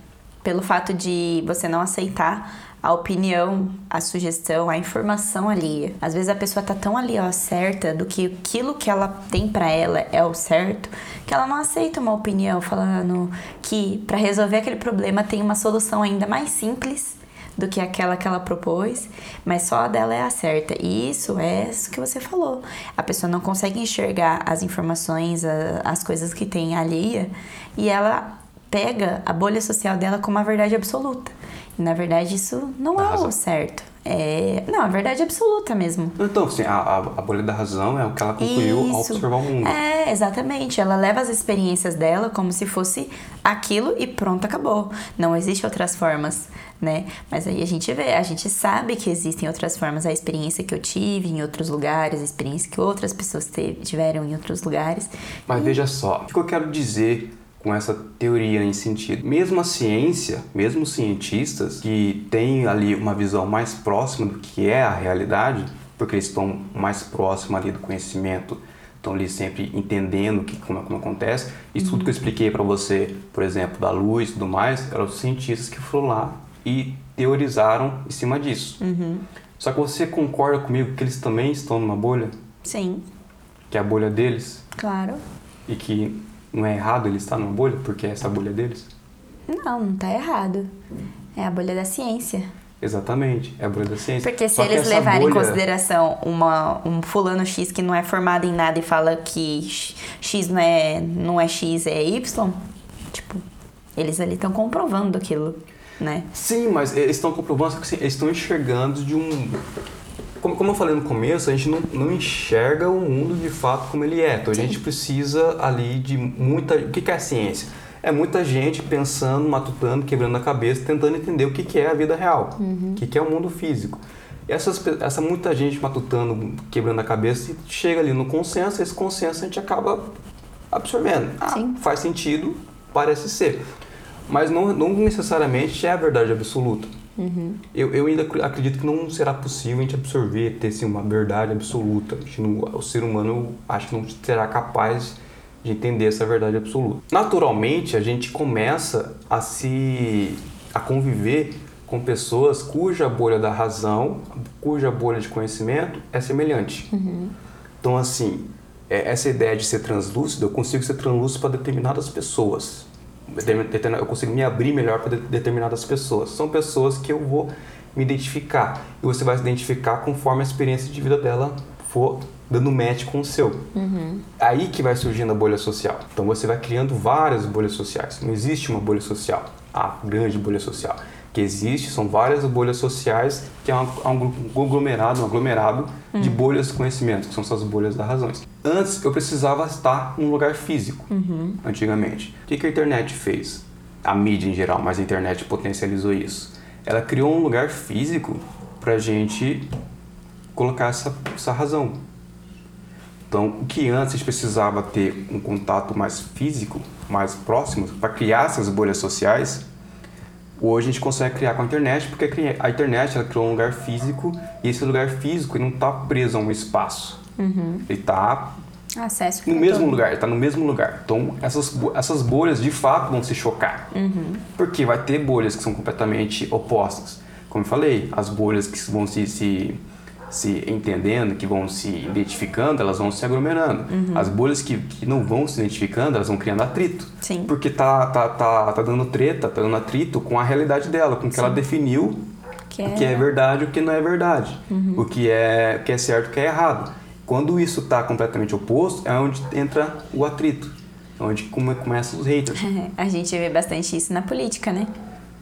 [SPEAKER 2] Pelo fato de você não aceitar a opinião, a sugestão, a informação ali. Às vezes a pessoa tá tão ali, ó, certa do que aquilo que ela tem para ela é o certo, que ela não aceita uma opinião falando que para resolver aquele problema tem uma solução ainda mais simples do que aquela que ela propôs, mas só a dela é a certa. E isso é isso que você falou. A pessoa não consegue enxergar as informações, as coisas que tem alheia, e ela pega a bolha social dela como a verdade absoluta. E, na verdade, isso não é o certo. É, não, a verdade absoluta mesmo.
[SPEAKER 1] Então, assim, a, a bolha da razão é o que ela concluiu Isso. ao observar o mundo.
[SPEAKER 2] É, exatamente. Ela leva as experiências dela como se fosse aquilo e pronto, acabou. Não existe outras formas, né? Mas aí a gente vê, a gente sabe que existem outras formas. A experiência que eu tive em outros lugares, a experiência que outras pessoas tiveram em outros lugares.
[SPEAKER 1] Mas e... veja só, o que eu quero dizer com essa teoria em sentido. Mesmo a ciência, mesmo os cientistas que têm ali uma visão mais próxima do que é a realidade, porque eles estão mais próximos ali do conhecimento, estão ali sempre entendendo que, como, como acontece. Isso uhum. tudo que eu expliquei para você, por exemplo, da luz e tudo mais, eram os cientistas que foram lá e teorizaram em cima disso. Uhum. Só que você concorda comigo que eles também estão numa bolha?
[SPEAKER 2] Sim.
[SPEAKER 1] Que é a bolha deles?
[SPEAKER 2] Claro.
[SPEAKER 1] E que não é errado ele estar numa bolha porque é essa bolha deles?
[SPEAKER 2] Não, não está errado. É a bolha da ciência.
[SPEAKER 1] Exatamente, é a bolha da ciência.
[SPEAKER 2] Porque se Só eles levarem bolha... em consideração uma, um fulano X que não é formado em nada e fala que X não é, não é X, é Y, tipo, eles ali estão comprovando aquilo, né?
[SPEAKER 1] Sim, mas eles estão comprovando, que assim, eles estão enxergando de um como, como eu falei no começo, a gente não, não enxerga o mundo de fato como ele é. Então a Sim. gente precisa ali de muita. O que, que é a ciência? É muita gente pensando, matutando, quebrando a cabeça, tentando entender o que, que é a vida real, uhum. o que, que é o mundo físico. E essas, essa muita gente matutando, quebrando a cabeça, chega ali no consenso, esse consenso a gente acaba absorvendo. Ah, faz sentido, parece ser. Mas não, não necessariamente é a verdade absoluta. Uhum. Eu, eu ainda acredito que não será possível a gente absorver, ter assim, uma verdade absoluta. Não, o ser humano acho que não será capaz de entender essa verdade absoluta. Naturalmente, a gente começa a se a conviver com pessoas cuja bolha da razão, cuja bolha de conhecimento é semelhante. Uhum. Então, assim, é, essa ideia de ser translúcido, eu consigo ser translúcido para determinadas pessoas eu consigo me abrir melhor para determinadas pessoas. São pessoas que eu vou me identificar. E você vai se identificar conforme a experiência de vida dela for dando match com o seu. Uhum. Aí que vai surgindo a bolha social. Então você vai criando várias bolhas sociais. Não existe uma bolha social, a grande bolha social que existe, são várias bolhas sociais, que é um, é um conglomerado, um aglomerado uhum. de bolhas de conhecimento, que são essas bolhas das razões. Antes, eu precisava estar num lugar físico, uhum. antigamente. O que, que a internet fez? A mídia em geral, mas a internet potencializou isso. Ela criou um lugar físico para gente colocar essa, essa razão. Então, o que antes a gente precisava ter um contato mais físico, mais próximo, para criar essas bolhas sociais, Hoje a gente consegue criar com a internet, porque a internet ela criou um lugar físico e esse lugar físico ele não está preso a um espaço. Uhum. Ele está no mesmo todo. lugar, está no mesmo lugar. Então essas, essas bolhas de fato vão se chocar. Uhum. Porque vai ter bolhas que são completamente opostas. Como eu falei, as bolhas que vão se, se se entendendo, que vão se identificando, elas vão se aglomerando. Uhum. As bolhas que, que não vão se identificando, elas vão criando atrito.
[SPEAKER 2] Sim.
[SPEAKER 1] Porque tá, tá, tá, tá dando treta, tá dando atrito com a realidade dela, com o que Sim. ela definiu que é... o que é verdade e o que não é verdade. Uhum. O que é, o que é certo e o que é errado. Quando isso está completamente oposto, é onde entra o atrito. É onde come, começam os haters. [laughs]
[SPEAKER 2] a gente vê bastante isso na política, né?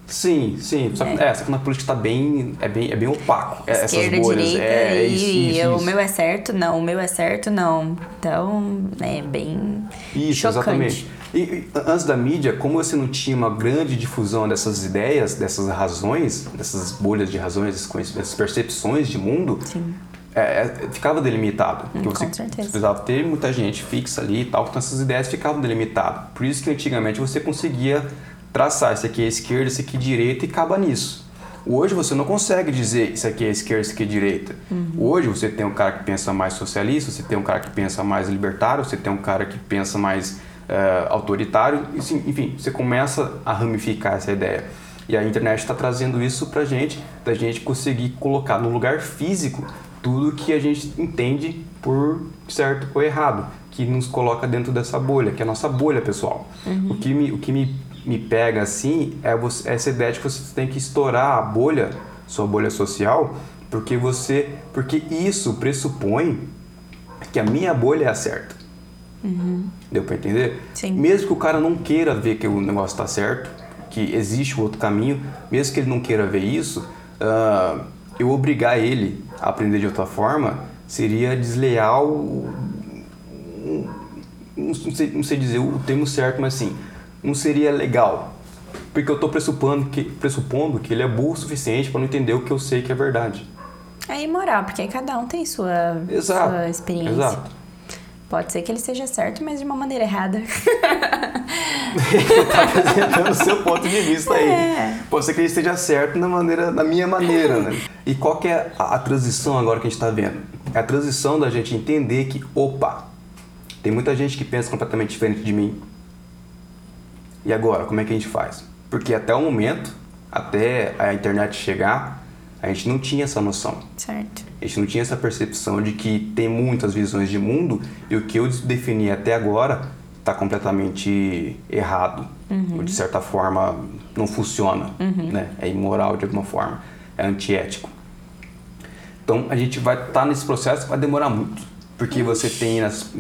[SPEAKER 1] Sim, sim. Só, é. é, só que na política tá bem, é bem, é bem opaco.
[SPEAKER 2] É, Esquerda, essas bolhas. direita, é, é isso, e isso, isso. o meu é certo, não, o meu é certo, não. Então, é bem Isso, chocante. exatamente.
[SPEAKER 1] E, e antes da mídia, como você não tinha uma grande difusão dessas ideias, dessas razões, dessas bolhas de razões, dessas percepções de mundo, é, é, ficava delimitado.
[SPEAKER 2] Hum, você
[SPEAKER 1] precisava ter muita gente fixa ali e tal, então essas ideias ficavam delimitadas. Por isso que antigamente você conseguia traçar isso aqui é esquerda, isso aqui é direita e acaba nisso. Hoje você não consegue dizer isso aqui é esquerda, isso aqui é direita. Uhum. Hoje você tem um cara que pensa mais socialista, você tem um cara que pensa mais libertário, você tem um cara que pensa mais uh, autoritário, enfim, você começa a ramificar essa ideia. E a internet está trazendo isso pra gente, da gente conseguir colocar no lugar físico tudo que a gente entende por certo ou errado, que nos coloca dentro dessa bolha, que é a nossa bolha pessoal. Uhum. O que, me, o que me, me pega assim é você, essa ideia de que você tem que estourar a bolha, sua bolha social, porque você, porque isso pressupõe que a minha bolha é a certa. Uhum. Deu para entender?
[SPEAKER 2] Sim.
[SPEAKER 1] Mesmo que o cara não queira ver que o negócio está certo, que existe o outro caminho, mesmo que ele não queira ver isso, uh, eu obrigar ele a aprender de outra forma seria desleal. Não sei, não sei dizer o termo certo, mas assim, não seria legal. Porque eu estou pressupondo que, pressupondo que ele é burro o suficiente para não entender o que eu sei que é verdade.
[SPEAKER 2] É imoral, porque cada um tem sua,
[SPEAKER 1] exato,
[SPEAKER 2] sua experiência.
[SPEAKER 1] Exato.
[SPEAKER 2] Pode ser que ele esteja certo, mas de uma maneira errada. [laughs]
[SPEAKER 1] ele está apresentando o seu ponto de vista aí.
[SPEAKER 2] É.
[SPEAKER 1] Pode ser que ele esteja certo na, maneira, na minha maneira, né? E qual que é a, a transição agora que a gente está vendo? É a transição da gente entender que, opa, tem muita gente que pensa completamente diferente de mim. E agora, como é que a gente faz? Porque até o momento, até a internet chegar, a gente não tinha essa noção.
[SPEAKER 2] Certo.
[SPEAKER 1] A gente não tinha essa percepção de que tem muitas visões de mundo e o que eu defini até agora está completamente errado. Uhum. Ou de certa forma não funciona. Uhum. Né? É imoral de alguma forma. É antiético. Então a gente vai estar tá nesse processo, vai demorar muito. Porque você tem nas,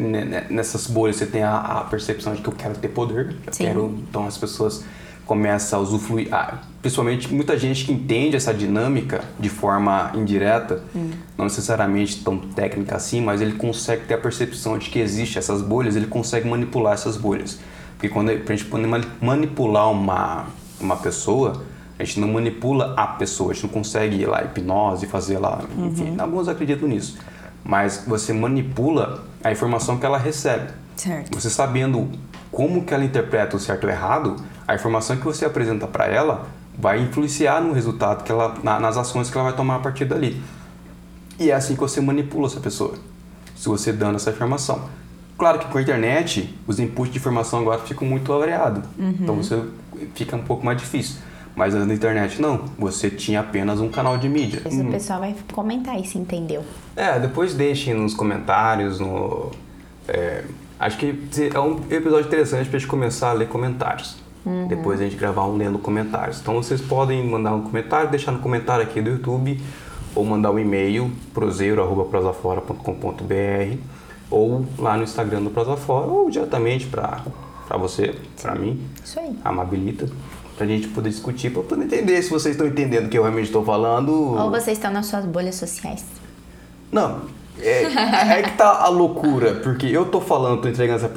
[SPEAKER 1] nessas bolhas, você tem a, a, percepção de que eu quero ter poder. Eu
[SPEAKER 2] Sim.
[SPEAKER 1] quero, então as pessoas começa a usufruir, ah, principalmente muita gente que entende essa dinâmica de forma indireta, hum. não necessariamente tão técnica assim, mas ele consegue ter a percepção de que existe essas bolhas, ele consegue manipular essas bolhas. Porque quando a gente pode manipular uma, uma pessoa, a gente não manipula a pessoa, a gente não consegue ir lá hipnose, fazer lá, enfim, uhum. alguns acreditam nisso. Mas você manipula a informação que ela recebe.
[SPEAKER 2] Certo.
[SPEAKER 1] Você sabendo como que ela interpreta o certo ou errado, a informação que você apresenta para ela vai influenciar no resultado que ela, na, nas ações que ela vai tomar a partir dali. E é assim que você manipula essa pessoa, se você dando essa informação. Claro que com a internet, os inputs de informação agora ficam muito variados, uhum. então você fica um pouco mais difícil. Mas na internet não, você tinha apenas um canal de mídia.
[SPEAKER 2] Esse hum. pessoal vai comentar aí se entendeu.
[SPEAKER 1] É, depois deixem nos comentários, no, é, acho que é um episódio interessante para a gente começar a ler comentários. Uhum. Depois a gente gravar um lendo comentários. Então vocês podem mandar um comentário, deixar no comentário aqui do YouTube, ou mandar um e-mail proseiro.prosafora.com.br ou lá no Instagram do Prosafora, ou diretamente para você, para mim.
[SPEAKER 2] Isso aí.
[SPEAKER 1] Amabilita. Pra gente poder discutir, pra poder entender se vocês estão entendendo o que eu realmente estou falando.
[SPEAKER 2] Ou vocês estão nas suas bolhas sociais.
[SPEAKER 1] Não, é, é, que tá a loucura, porque eu tô falando, tô entregando essa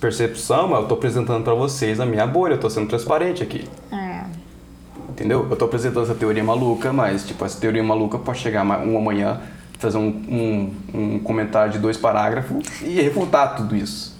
[SPEAKER 1] percepção, mas eu tô apresentando para vocês a minha bolha, eu tô sendo transparente aqui.
[SPEAKER 2] É.
[SPEAKER 1] Entendeu? Eu tô apresentando essa teoria maluca, mas, tipo, essa teoria maluca pode chegar um amanhã, fazer um, um, um comentário de dois parágrafos e refutar tudo isso.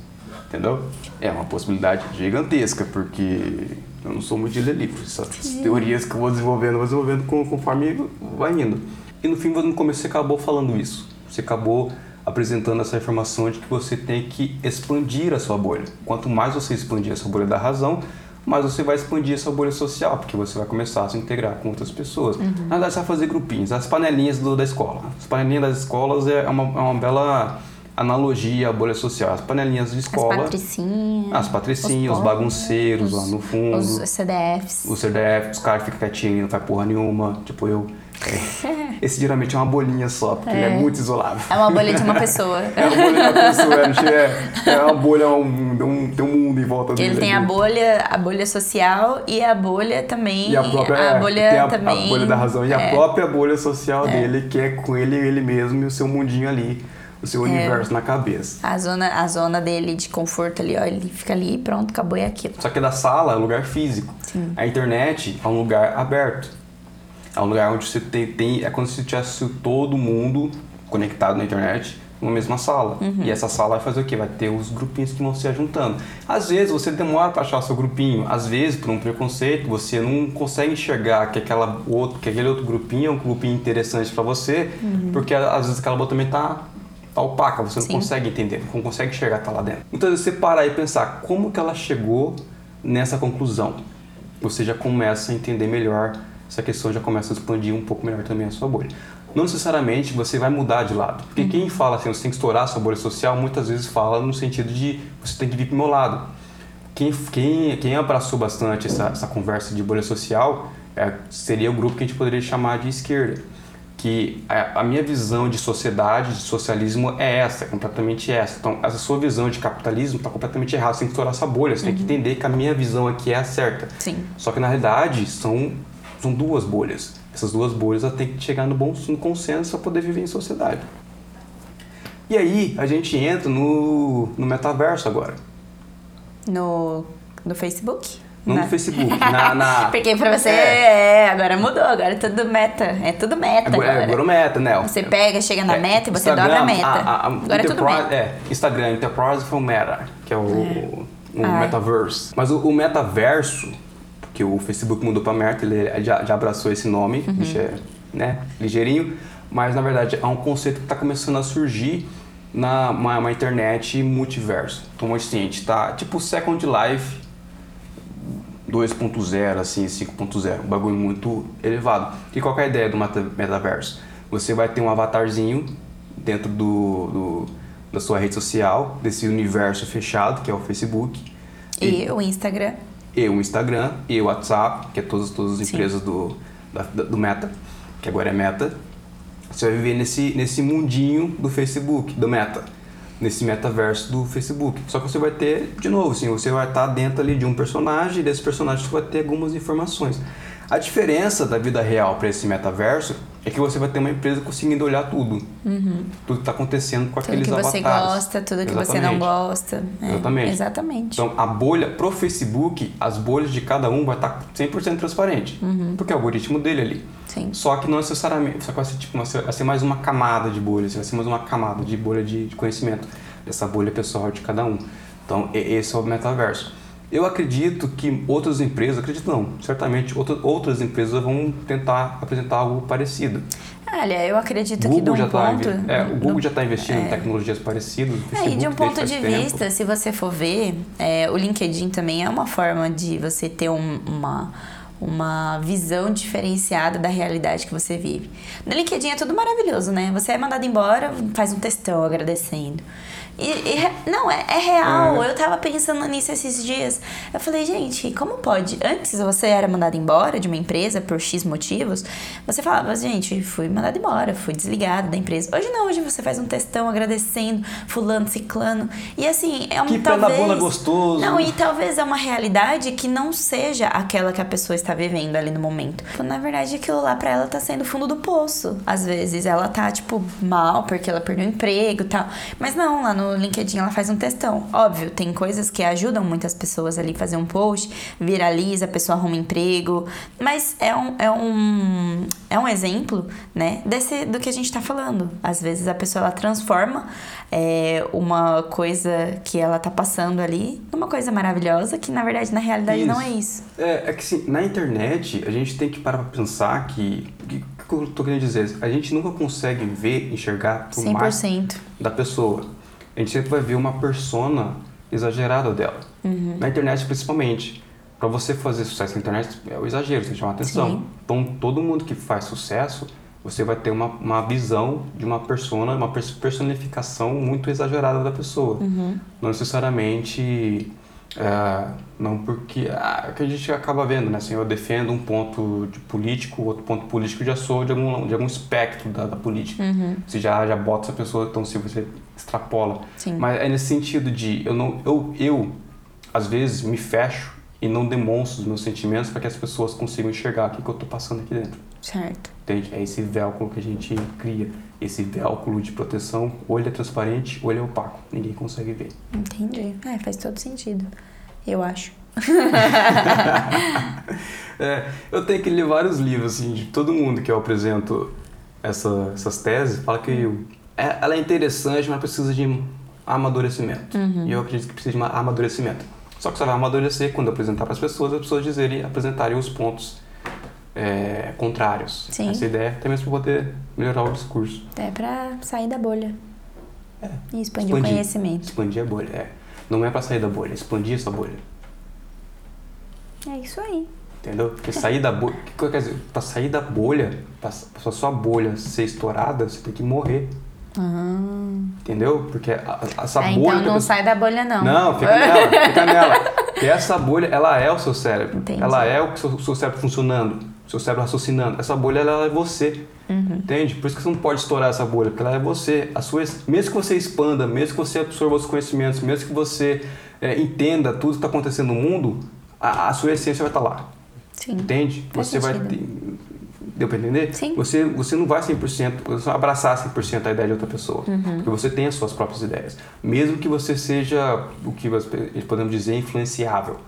[SPEAKER 1] Entendeu? É uma possibilidade gigantesca, porque eu não sou muito de ler livros. Essas teorias que eu vou desenvolvendo, vou desenvolvendo conforme vai indo. E no fim, no começo, você acabou falando isso você acabou apresentando essa informação de que você tem que expandir a sua bolha. Quanto mais você expandir essa bolha da razão, mais você vai expandir essa bolha social, porque você vai começar a se integrar com outras pessoas. Uhum. Na verdade, você vai fazer grupinhos. As panelinhas do, da escola. As panelinhas das escolas é uma, é uma bela analogia à bolha social. As panelinhas de escola. As
[SPEAKER 2] patricinhas.
[SPEAKER 1] As patricinhas, os, os bagunceiros os, lá no fundo.
[SPEAKER 2] Os CDFs.
[SPEAKER 1] Os CDFs, os caras ficam quietinhos, não faz porra nenhuma. Tipo eu. É. [laughs] Esse geralmente é uma bolinha só, porque é. ele é muito isolado.
[SPEAKER 2] É uma bolha [laughs] de uma pessoa.
[SPEAKER 1] é uma bolha de uma pessoa, é, é uma bolha, um, um, tem um mundo em volta dele.
[SPEAKER 2] Ele tem a bolha, a bolha social e a bolha também. E a própria a
[SPEAKER 1] é,
[SPEAKER 2] bolha
[SPEAKER 1] a,
[SPEAKER 2] também.
[SPEAKER 1] A bolha da razão e a é. própria bolha social é. dele, que é com ele ele mesmo e o seu mundinho ali o seu universo na cabeça.
[SPEAKER 2] A zona, a zona dele de conforto ali, ó, ele fica ali pronto, acabou e aquilo.
[SPEAKER 1] Só que da sala é um lugar físico.
[SPEAKER 2] Sim.
[SPEAKER 1] A internet é um lugar aberto. É um lugar onde você tem, tem é como se tivesse todo mundo conectado na internet numa mesma sala. Uhum. E essa sala vai fazer o quê? Vai ter os grupinhos que vão se juntando. Às vezes você demora para achar seu grupinho, às vezes por um preconceito você não consegue enxergar que aquela outro, que aquele outro grupinho é um grupinho interessante para você, uhum. porque às vezes aquela boa também tá tá opaca, você não Sim. consegue entender, não consegue enxergar que tá lá dentro. Então você parar e pensar como que ela chegou nessa conclusão. você já começa a entender melhor essa questão, já começa a expandir um pouco melhor também a sua bolha. Não necessariamente você vai mudar de lado. Porque quem fala assim, você tem que estourar a sua bolha social, muitas vezes fala no sentido de você tem que vir pro meu lado. Quem, quem, quem abraçou bastante essa, essa conversa de bolha social é, seria o grupo que a gente poderia chamar de esquerda que a, a, minha visão de sociedade, de socialismo é essa, é completamente essa. Então, essa sua visão de capitalismo está completamente errada. Você tem que estourar essa bolha, você uhum. tem que uhum. entender que a minha visão aqui é a certa.
[SPEAKER 2] Sim.
[SPEAKER 1] Só que na realidade são, são duas bolhas. Essas duas bolhas têm que chegar no bom no consenso para poder viver em sociedade. E aí a gente entra no, no metaverso agora.
[SPEAKER 2] No, no Facebook?
[SPEAKER 1] Não no Facebook, [laughs] na, na...
[SPEAKER 2] Porque pra você, é. é. agora mudou, agora é tudo meta. É tudo meta agora.
[SPEAKER 1] É, agora meta, né?
[SPEAKER 2] Você pega, chega na é, meta e você Instagram, dobra a meta. A, a, agora é tudo meta.
[SPEAKER 1] É, Instagram, Enterprise foi o Meta, que é o, é. o Metaverse. Mas o, o, Metaverso, que o Facebook mudou pra Meta, ele já, já abraçou esse nome, uhum. é, né, ligeirinho. Mas, na verdade, é um conceito que está começando a surgir na uma, uma internet multiverso. Então, assim, a gente tá, tipo Second Life 2.0, assim, 5.0, um bagulho muito elevado. E qual é a ideia do metaverso? Você vai ter um avatarzinho dentro do, do, da sua rede social, desse universo fechado, que é o Facebook.
[SPEAKER 2] E, e o Instagram.
[SPEAKER 1] E o Instagram, e o WhatsApp, que é todas, todas as empresas do, da, do Meta, que agora é Meta. Você vai viver nesse, nesse mundinho do Facebook, do Meta nesse metaverso do Facebook. Só que você vai ter, de novo, assim, você vai estar dentro ali de um personagem e desse personagem você vai ter algumas informações. A diferença da vida real para esse metaverso é que você vai ter uma empresa conseguindo olhar tudo.
[SPEAKER 2] Uhum.
[SPEAKER 1] Tudo que está acontecendo com
[SPEAKER 2] tudo
[SPEAKER 1] aqueles avatares.
[SPEAKER 2] Tudo que você gosta, tudo que exatamente. você não gosta.
[SPEAKER 1] É, exatamente.
[SPEAKER 2] Exatamente.
[SPEAKER 1] Então, a bolha, pro Facebook, as bolhas de cada um vai estar 100% transparente.
[SPEAKER 2] Uhum.
[SPEAKER 1] Porque é o algoritmo dele ali.
[SPEAKER 2] Sim.
[SPEAKER 1] Só que não necessariamente, só que vai ser, tipo, vai ser mais uma camada de bolhas, vai ser mais uma camada de bolha de, de conhecimento. Essa bolha pessoal de cada um. Então, esse é o metaverso. Eu acredito que outras empresas, acredito não, certamente outras, outras empresas vão tentar apresentar algo parecido.
[SPEAKER 2] Olha, eu acredito Google que de um
[SPEAKER 1] já
[SPEAKER 2] tá ponto...
[SPEAKER 1] Tá, é, o Google no, já está investindo é, em tecnologias parecidas.
[SPEAKER 2] É, e de um ponto de vista, tempo. se você for ver, é, o LinkedIn também é uma forma de você ter um, uma uma visão diferenciada da realidade que você vive. No LinkedIn é tudo maravilhoso, né? Você é mandado embora, faz um textão agradecendo. E, e, não, é, é real. É. Eu tava pensando nisso esses dias. Eu falei, gente, como pode? Antes você era mandado embora de uma empresa por X motivos. Você falava, gente, fui mandado embora, fui desligado da empresa. Hoje não, hoje você faz um textão agradecendo, fulano, ciclano. E assim, é um
[SPEAKER 1] que
[SPEAKER 2] talvez.
[SPEAKER 1] Pé gostoso.
[SPEAKER 2] Não, e talvez é uma realidade que não seja aquela que a pessoa está vivendo ali no momento. Na verdade, aquilo lá pra ela tá sendo fundo do poço. Às vezes ela tá, tipo, mal porque ela perdeu o emprego e tal. Mas não, lá no no LinkedIn ela faz um textão. Óbvio, tem coisas que ajudam muitas pessoas ali a fazer um post, viraliza, a pessoa arruma emprego, mas é um, é um, é um exemplo, né, desse, do que a gente está falando. Às vezes a pessoa ela transforma é, uma coisa que ela tá passando ali numa coisa maravilhosa que na verdade na realidade isso. não é isso.
[SPEAKER 1] É, é que assim, na internet a gente tem que parar pra pensar que, que, que eu tô querendo dizer? A gente nunca consegue ver, enxergar por 100%. mais da pessoa a gente sempre vai ver uma persona exagerada dela.
[SPEAKER 2] Uhum.
[SPEAKER 1] Na internet, principalmente. Para você fazer sucesso na internet, é o exagero, você chama atenção. Sim. Então, todo mundo que faz sucesso, você vai ter uma, uma visão de uma persona, uma personificação muito exagerada da pessoa.
[SPEAKER 2] Uhum.
[SPEAKER 1] Não necessariamente é, não porque ah, que a gente acaba vendo, né? Assim, eu defendo um ponto de político, outro ponto político já sou de algum, de algum espectro da, da política.
[SPEAKER 2] Uhum.
[SPEAKER 1] Você já, já bota essa pessoa, então se você extrapola.
[SPEAKER 2] Sim.
[SPEAKER 1] Mas é nesse sentido de eu não eu, eu às vezes me fecho e não demonstro os meus sentimentos para que as pessoas consigam enxergar o que, que eu estou passando aqui dentro.
[SPEAKER 2] Certo.
[SPEAKER 1] Entende? É esse véuculo que a gente cria, esse véuculo de proteção, ou ele é transparente ou ele é opaco, ninguém consegue ver.
[SPEAKER 2] Entendi. É, faz todo sentido, eu acho. [laughs]
[SPEAKER 1] é, eu tenho que ler vários livros, assim, de todo mundo que eu apresento essa, essas teses, fala que eu, é, ela é interessante, mas precisa de amadurecimento.
[SPEAKER 2] Uhum.
[SPEAKER 1] E eu acredito que precisa de amadurecimento. Só que só vai amadurecer quando apresentar para as pessoas, as pessoas dizerem, apresentarem os pontos é, contrários.
[SPEAKER 2] Sim.
[SPEAKER 1] Essa ideia até mesmo para poder melhorar o discurso.
[SPEAKER 2] É para sair da bolha.
[SPEAKER 1] É.
[SPEAKER 2] E expandir, expandir, o conhecimento.
[SPEAKER 1] Expandir a bolha, é. Não é para sair da bolha, é expandir essa bolha.
[SPEAKER 2] É isso aí.
[SPEAKER 1] Entendeu? Porque sair da bolha. Quer dizer, pra sair da bolha, pra, pra sua bolha ser estourada, você tem que morrer. Entendeu? Porque a- a- essa
[SPEAKER 2] Ah,
[SPEAKER 1] bolha.
[SPEAKER 2] então
[SPEAKER 1] que
[SPEAKER 2] não
[SPEAKER 1] pessoa-
[SPEAKER 2] sai da bolha, não.
[SPEAKER 1] Não, fica nela, fica nela. Porque essa bolha, ela é o seu cérebro.
[SPEAKER 2] Entendi.
[SPEAKER 1] Ela é o seu, seu cérebro funcionando, o seu cérebro raciocinando. Essa bolha, ela é você.
[SPEAKER 2] Uhum.
[SPEAKER 1] Entende? Por isso que você não pode estourar essa bolha, porque ela é você. A sua, mesmo que você expanda, mesmo que você absorva os conhecimentos, mesmo que você é, entenda tudo que está acontecendo no mundo, a, a sua essência vai estar lá.
[SPEAKER 2] Sim.
[SPEAKER 1] Entende?
[SPEAKER 2] Faz
[SPEAKER 1] você vai
[SPEAKER 2] sentido.
[SPEAKER 1] ter. Deu pra entender?
[SPEAKER 2] Sim.
[SPEAKER 1] Você, você não vai 100%, você não vai abraçar 100% a ideia de outra pessoa.
[SPEAKER 2] Uhum.
[SPEAKER 1] Porque você tem as suas próprias ideias. Mesmo que você seja, o que podemos dizer, influenciável.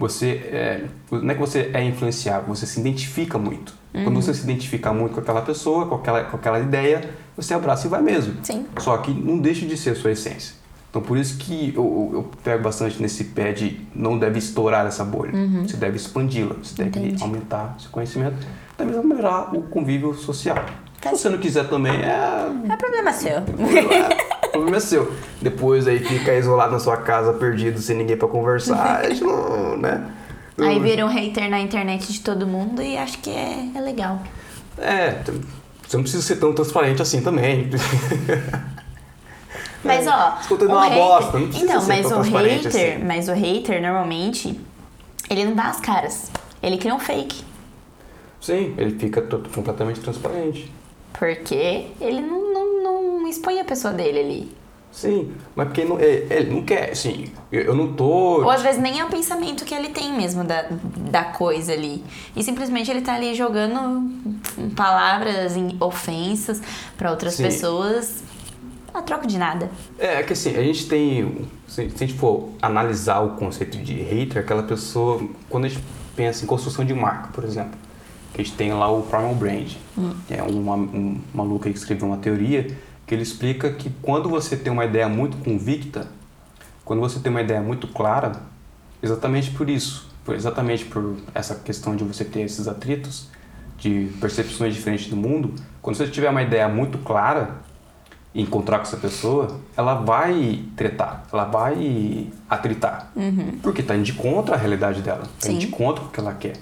[SPEAKER 1] Você é, não é que você é influenciável, você se identifica muito.
[SPEAKER 2] Uhum.
[SPEAKER 1] Quando você se identifica muito com aquela pessoa, com aquela, com aquela ideia, você abraça e vai mesmo.
[SPEAKER 2] Sim.
[SPEAKER 1] Só que não deixa de ser a sua essência. Então por isso que eu, eu- pego bastante nesse pé de não deve estourar essa bolha. Você deve expandi-la, você deve
[SPEAKER 2] Uhum. Entendi.
[SPEAKER 1] aumentar seu conhecimento, também vai melhorar o convívio social.
[SPEAKER 2] Tá
[SPEAKER 1] Se você não quiser também, é.
[SPEAKER 2] É problema seu.
[SPEAKER 1] O problema [laughs] é seu. Depois aí fica isolado na sua casa, perdido, sem ninguém pra conversar. Não, né?
[SPEAKER 2] Aí vira um hater na internet de todo mundo e acho que é, é legal.
[SPEAKER 1] É, você não precisa ser tão transparente assim também. [laughs]
[SPEAKER 2] Mas ó,
[SPEAKER 1] conteúdo
[SPEAKER 2] o
[SPEAKER 1] é uma
[SPEAKER 2] hater-
[SPEAKER 1] bosta, não
[SPEAKER 2] então,
[SPEAKER 1] ser
[SPEAKER 2] mas
[SPEAKER 1] tão
[SPEAKER 2] o hater,
[SPEAKER 1] assim.
[SPEAKER 2] mas o hater normalmente ele não dá as caras. Ele cria um fake.
[SPEAKER 1] Sim, ele fica completamente transparente.
[SPEAKER 2] Porque ele não expõe a pessoa dele ali.
[SPEAKER 1] Sim, mas porque não, é- ele não quer, assim, eu, não tô.
[SPEAKER 2] Ou às vezes nem é o pensamento que ele tem mesmo da, da coisa ali. E simplesmente ele tá ali jogando palavras, em ofensas pra outras
[SPEAKER 1] Sim.
[SPEAKER 2] pessoas a troco de nada.
[SPEAKER 1] É, é que assim, a gente tem. Se, se a gente for analisar o conceito de hater, aquela pessoa. Quando a gente pensa em construção de marca, por exemplo, que a gente tem lá o Primal Brand, que é uma, um maluco que escreveu uma teoria que ele explica que quando você tem uma ideia muito convicta, quando você tem uma ideia muito clara, exatamente por isso, exatamente por essa questão de você ter esses atritos de percepções diferentes do mundo, quando você tiver uma ideia muito clara, e encontrar com essa pessoa, ela vai tretar, ela vai atritar. Porque está indo de contra a realidade dela, está indo de contra o que ela quer.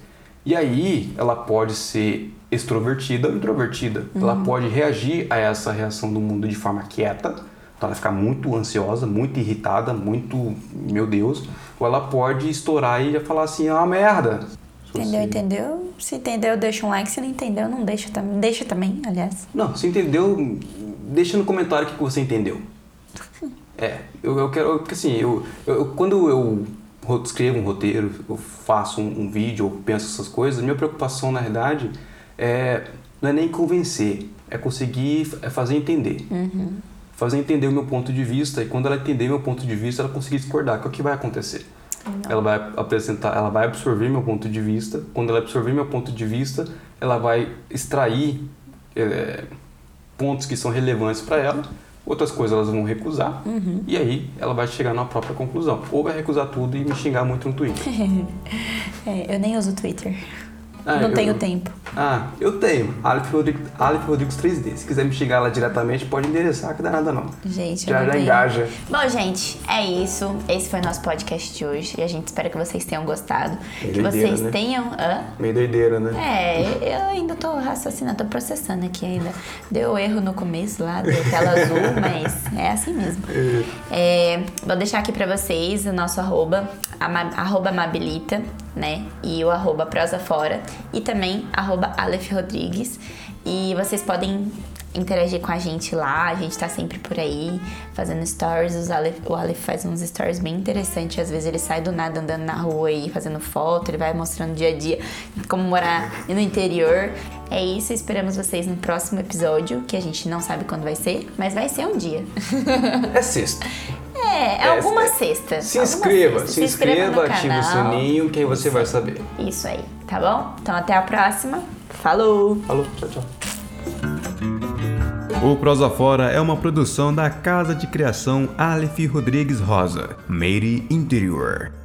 [SPEAKER 1] E aí ela pode ser extrovertida ou introvertida. Ela pode reagir a essa reação do mundo de forma quieta, então ela ficar muito ansiosa, muito irritada, muito, meu Deus. Ou ela pode estourar e já falar assim, é uma merda.
[SPEAKER 2] Entendeu? Entendeu? Se entendeu, deixa um like. Se não entendeu, não deixa também. Deixa também, aliás.
[SPEAKER 1] Não, se entendeu, deixa no comentário o que você entendeu. [laughs] É, eu, eu quero, porque assim, eu, eu- quando eu escrevo um roteiro, eu faço um, um vídeo, penso essas coisas, minha preocupação na verdade é, não é nem convencer, é conseguir é fazer entender. Fazer entender o meu ponto de vista e quando ela entender meu ponto de vista, ela conseguir discordar, que é o que vai acontecer. Ela vai apresentar, ela vai absorver meu ponto de vista. Quando ela absorver meu ponto de vista, ela vai extrair é, pontos que são relevantes para ela. Outras coisas elas vão recusar. E aí ela vai chegar na própria conclusão. Ou vai recusar tudo e me xingar muito no Twitter. [laughs]
[SPEAKER 2] É, eu nem uso Twitter.
[SPEAKER 1] Ah,
[SPEAKER 2] não
[SPEAKER 1] eu-
[SPEAKER 2] tenho tempo.
[SPEAKER 1] Ah, eu tenho. Aleph Rodrigues, Aleph Rodrigues 3D. Se quiser me xingar lá diretamente, pode endereçar, que dá nada não.
[SPEAKER 2] Gente,
[SPEAKER 1] Já, já engaja.
[SPEAKER 2] Bom, gente, é isso. Esse foi o nosso podcast de hoje. E a gente espera que vocês tenham gostado.
[SPEAKER 1] É
[SPEAKER 2] que
[SPEAKER 1] doideira,
[SPEAKER 2] vocês
[SPEAKER 1] né?
[SPEAKER 2] tenham. Hã?
[SPEAKER 1] Meio doideira, né?
[SPEAKER 2] É, eu ainda tô raciocinando, tô processando aqui ainda. Deu erro no começo lá, deu tela azul, [laughs] mas é assim mesmo. É, vou deixar aqui pra vocês o nosso arroba, ama- arroba Mabilita, né? E o arroba Prosa Fora. E também arroba Aleph Rodrigues. E vocês podem interagir com a gente lá, a gente tá sempre por aí fazendo stories. Aleph- o Aleph faz uns stories bem interessantes. Às vezes ele sai do nada andando na rua e fazendo foto, ele vai mostrando dia a dia como morar no interior. É isso, esperamos vocês no próximo episódio, que a gente não sabe quando vai ser, mas vai ser um dia. [laughs]
[SPEAKER 1] É sexta.
[SPEAKER 2] É, é alguma sexta.
[SPEAKER 1] Se inscreva,
[SPEAKER 2] sexta.
[SPEAKER 1] se inscreva, ative o sininho, que aí você vai saber.
[SPEAKER 2] Isso aí, tá bom? Então até a próxima. Falou!
[SPEAKER 1] Falou, tchau, tchau.
[SPEAKER 3] O Prosa Fora é uma produção da Casa de Criação Aleph Rodrigues Rosa, Meire Interior.